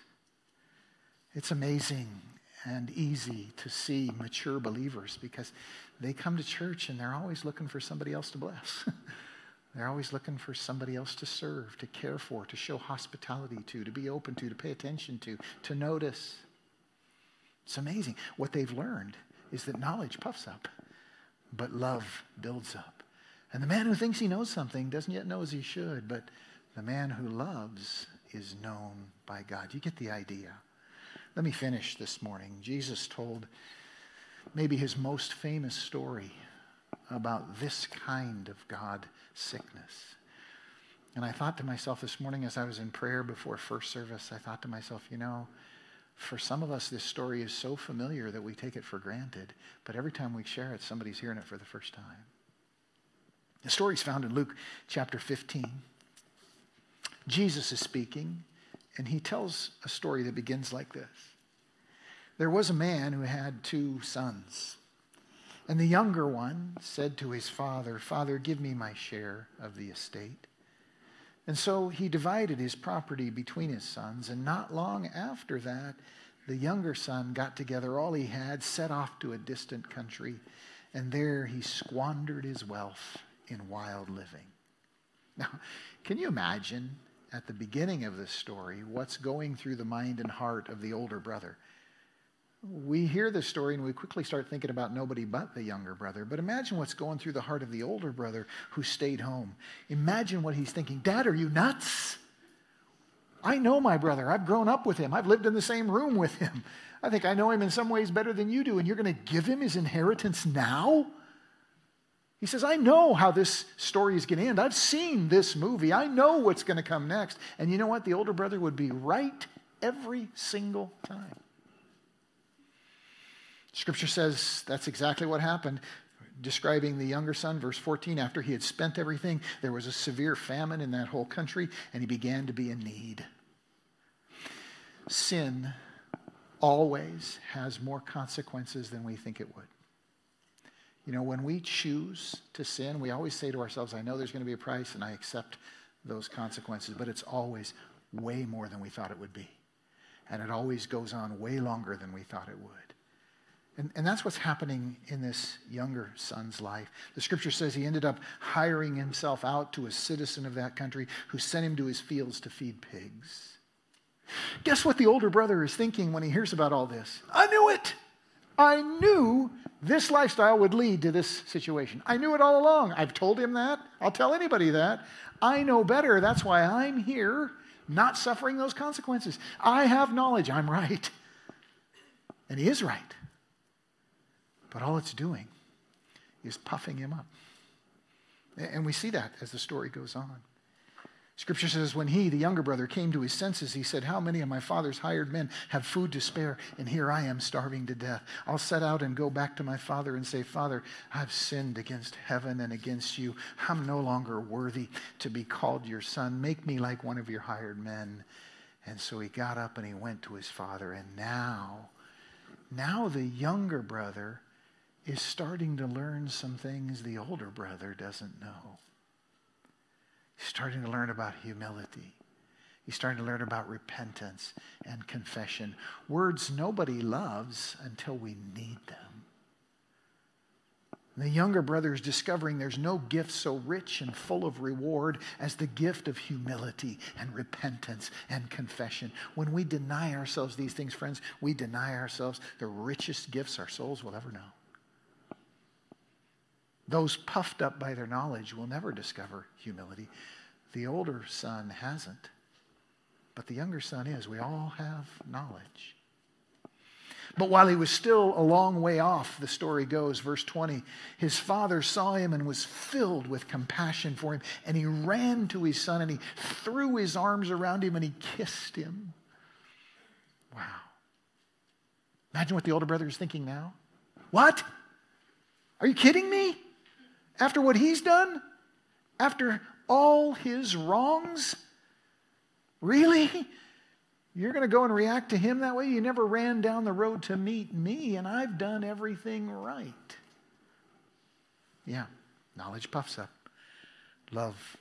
It's amazing and easy to see mature believers because they come to church and they're always looking for somebody else to bless. they're always looking for somebody else to serve, to care for, to show hospitality to, to be open to, to pay attention to, to notice. It's amazing. What they've learned is that knowledge puffs up, but love builds up. And the man who thinks he knows something doesn't yet know as he should, but the man who loves is known by God. You get the idea. Let me finish this morning. Jesus told maybe his most famous story about this kind of God sickness. And I thought to myself this morning as I was in prayer before first service, I thought to myself, you know, for some of us, this story is so familiar that we take it for granted, but every time we share it, somebody's hearing it for the first time. The story is found in Luke chapter 15. Jesus is speaking, and he tells a story that begins like this There was a man who had two sons. And the younger one said to his father, Father, give me my share of the estate. And so he divided his property between his sons. And not long after that, the younger son got together all he had, set off to a distant country, and there he squandered his wealth in wild living. Now, can you imagine at the beginning of this story what's going through the mind and heart of the older brother? we hear this story and we quickly start thinking about nobody but the younger brother. But imagine what's going through the heart of the older brother who stayed home. Imagine what he's thinking Dad, are you nuts? I know my brother. I've grown up with him. I've lived in the same room with him. I think I know him in some ways better than you do, and you're going to give him his inheritance now? He says, I know how this story is going to end. I've seen this movie. I know what's going to come next. And you know what? The older brother would be right every single time. Scripture says that's exactly what happened. Describing the younger son, verse 14, after he had spent everything, there was a severe famine in that whole country, and he began to be in need. Sin always has more consequences than we think it would. You know, when we choose to sin, we always say to ourselves, I know there's going to be a price, and I accept those consequences, but it's always way more than we thought it would be. And it always goes on way longer than we thought it would. And, and that's what's happening in this younger son's life. The scripture says he ended up hiring himself out to a citizen of that country who sent him to his fields to feed pigs. Guess what the older brother is thinking when he hears about all this? I knew it. I knew this lifestyle would lead to this situation. I knew it all along. I've told him that. I'll tell anybody that. I know better. That's why I'm here, not suffering those consequences. I have knowledge. I'm right. And he is right. But all it's doing is puffing him up. And we see that as the story goes on. Scripture says, when he, the younger brother, came to his senses, he said, How many of my father's hired men have food to spare? And here I am starving to death. I'll set out and go back to my father and say, Father, I've sinned against heaven and against you. I'm no longer worthy to be called your son. Make me like one of your hired men. And so he got up and he went to his father. And now, now the younger brother is starting to learn some things the older brother doesn't know. He's starting to learn about humility. He's starting to learn about repentance and confession. Words nobody loves until we need them. The younger brother is discovering there's no gift so rich and full of reward as the gift of humility and repentance and confession. When we deny ourselves these things, friends, we deny ourselves the richest gifts our souls will ever know. Those puffed up by their knowledge will never discover humility. The older son hasn't, but the younger son is. We all have knowledge. But while he was still a long way off, the story goes, verse 20, his father saw him and was filled with compassion for him. And he ran to his son and he threw his arms around him and he kissed him. Wow. Imagine what the older brother is thinking now. What? Are you kidding me? After what he's done? After all his wrongs? Really? You're going to go and react to him that way? You never ran down the road to meet me, and I've done everything right. Yeah, knowledge puffs up, love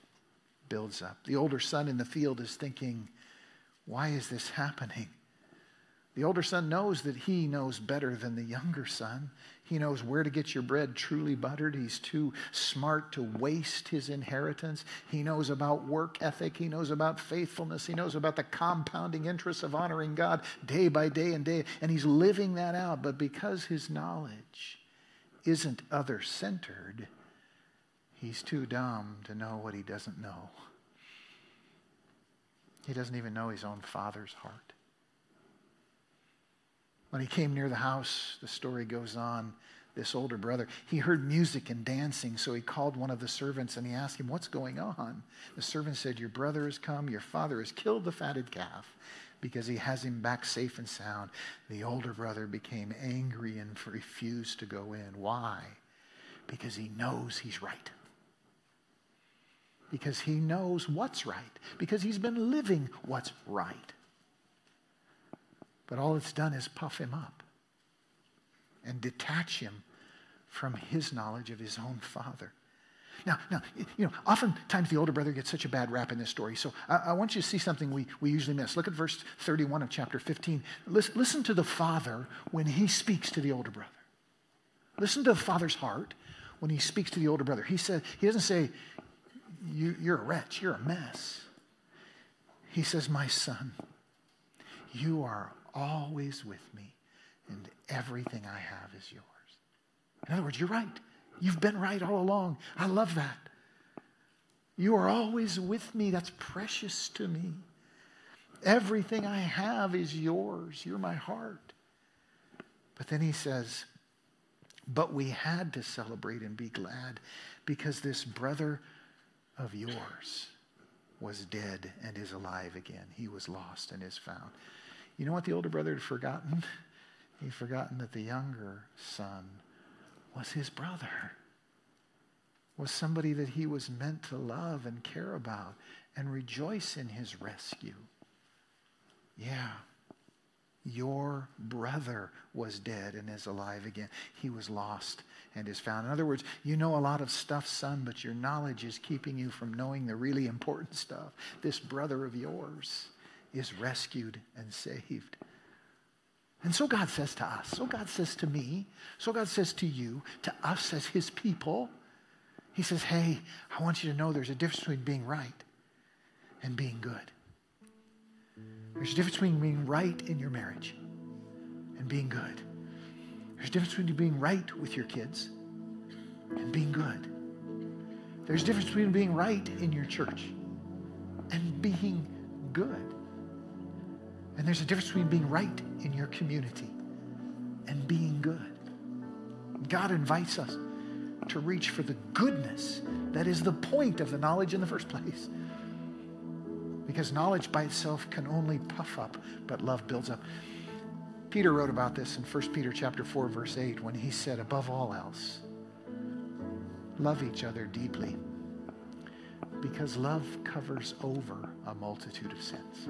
builds up. The older son in the field is thinking, why is this happening? The older son knows that he knows better than the younger son. He knows where to get your bread truly buttered. He's too smart to waste his inheritance. He knows about work ethic. He knows about faithfulness. He knows about the compounding interests of honoring God day by day and day. And he's living that out. But because his knowledge isn't other centered, he's too dumb to know what he doesn't know. He doesn't even know his own father's heart. When he came near the house, the story goes on, this older brother, he heard music and dancing, so he called one of the servants and he asked him, What's going on? The servant said, Your brother has come, your father has killed the fatted calf because he has him back safe and sound. The older brother became angry and refused to go in. Why? Because he knows he's right. Because he knows what's right. Because he's been living what's right. But all it's done is puff him up and detach him from his knowledge of his own father. Now, now, you know, oftentimes the older brother gets such a bad rap in this story. So I, I want you to see something we, we usually miss. Look at verse 31 of chapter 15. Listen, listen to the father when he speaks to the older brother. Listen to the father's heart when he speaks to the older brother. He said, he doesn't say, you, you're a wretch, you're a mess. He says, My son, you are always with me, and everything I have is yours. In other words, you're right. You've been right all along. I love that. You are always with me. That's precious to me. Everything I have is yours. You're my heart. But then he says, But we had to celebrate and be glad because this brother of yours was dead and is alive again. He was lost and is found. You know what the older brother had forgotten? He'd forgotten that the younger son was his brother, was somebody that he was meant to love and care about and rejoice in his rescue. Yeah. Your brother was dead and is alive again. He was lost and is found. In other words, you know a lot of stuff, son, but your knowledge is keeping you from knowing the really important stuff. This brother of yours is rescued and saved. And so God says to us, so God says to me, so God says to you, to us as his people, he says, hey, I want you to know there's a difference between being right and being good. There's a difference between being right in your marriage and being good. There's a difference between being right with your kids and being good. There's a difference between being right in your church and being good. And there's a difference between being right in your community and being good. God invites us to reach for the goodness that is the point of the knowledge in the first place. Because knowledge by itself can only puff up, but love builds up. Peter wrote about this in 1 Peter chapter 4 verse 8 when he said above all else love each other deeply because love covers over a multitude of sins.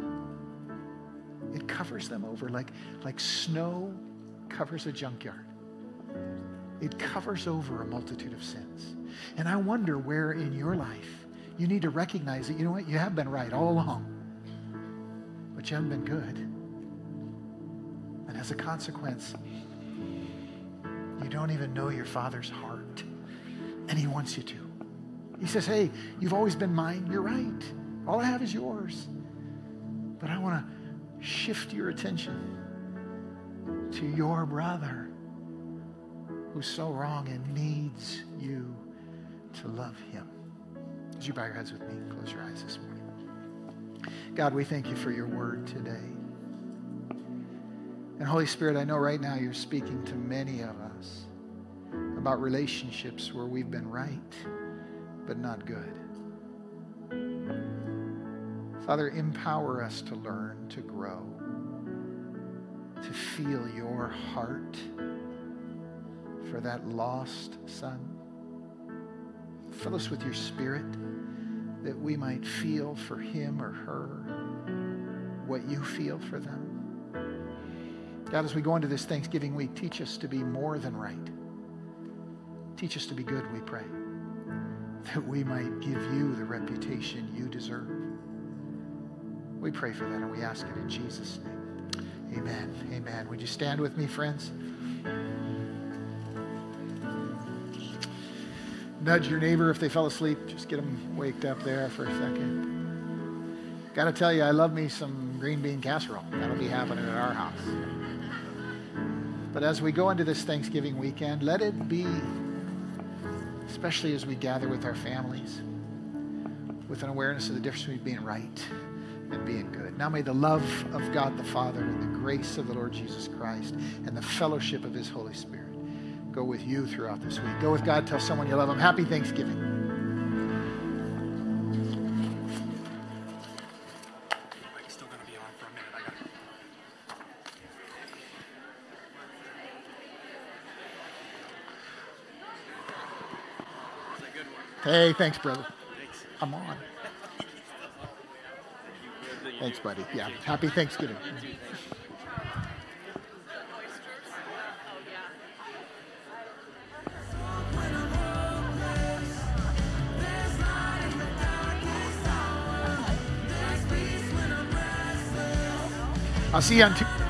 It covers them over like, like snow covers a junkyard. It covers over a multitude of sins. And I wonder where in your life you need to recognize that, you know what, you have been right all along, but you haven't been good. And as a consequence, you don't even know your Father's heart. And He wants you to. He says, hey, you've always been mine. You're right. All I have is yours. But I want to shift your attention to your brother who's so wrong and needs you to love him. As you bow your heads with me, close your eyes this morning. God, we thank you for your word today. And Holy Spirit, I know right now you're speaking to many of us about relationships where we've been right, but not good. Father, empower us to learn, to grow, to feel your heart for that lost son. Fill us with your spirit that we might feel for him or her what you feel for them. God, as we go into this Thanksgiving week, teach us to be more than right. Teach us to be good, we pray, that we might give you the reputation you deserve. We pray for that and we ask it in Jesus' name. Amen. Amen. Would you stand with me, friends? Nudge your neighbor if they fell asleep. Just get them waked up there for a second. Got to tell you, I love me some green bean casserole. That'll be happening at our house. But as we go into this Thanksgiving weekend, let it be, especially as we gather with our families, with an awareness of the difference between being right and being good. Now may the love of God the Father and the grace of the Lord Jesus Christ and the fellowship of his Holy Spirit go with you throughout this week. Go with God. Tell someone you love them. Happy Thanksgiving. Still gonna be on for a minute. I got Hey, thanks, brother. I'm on. Thanks, buddy. Yeah, happy Thanksgiving. I'll see you on. Tu-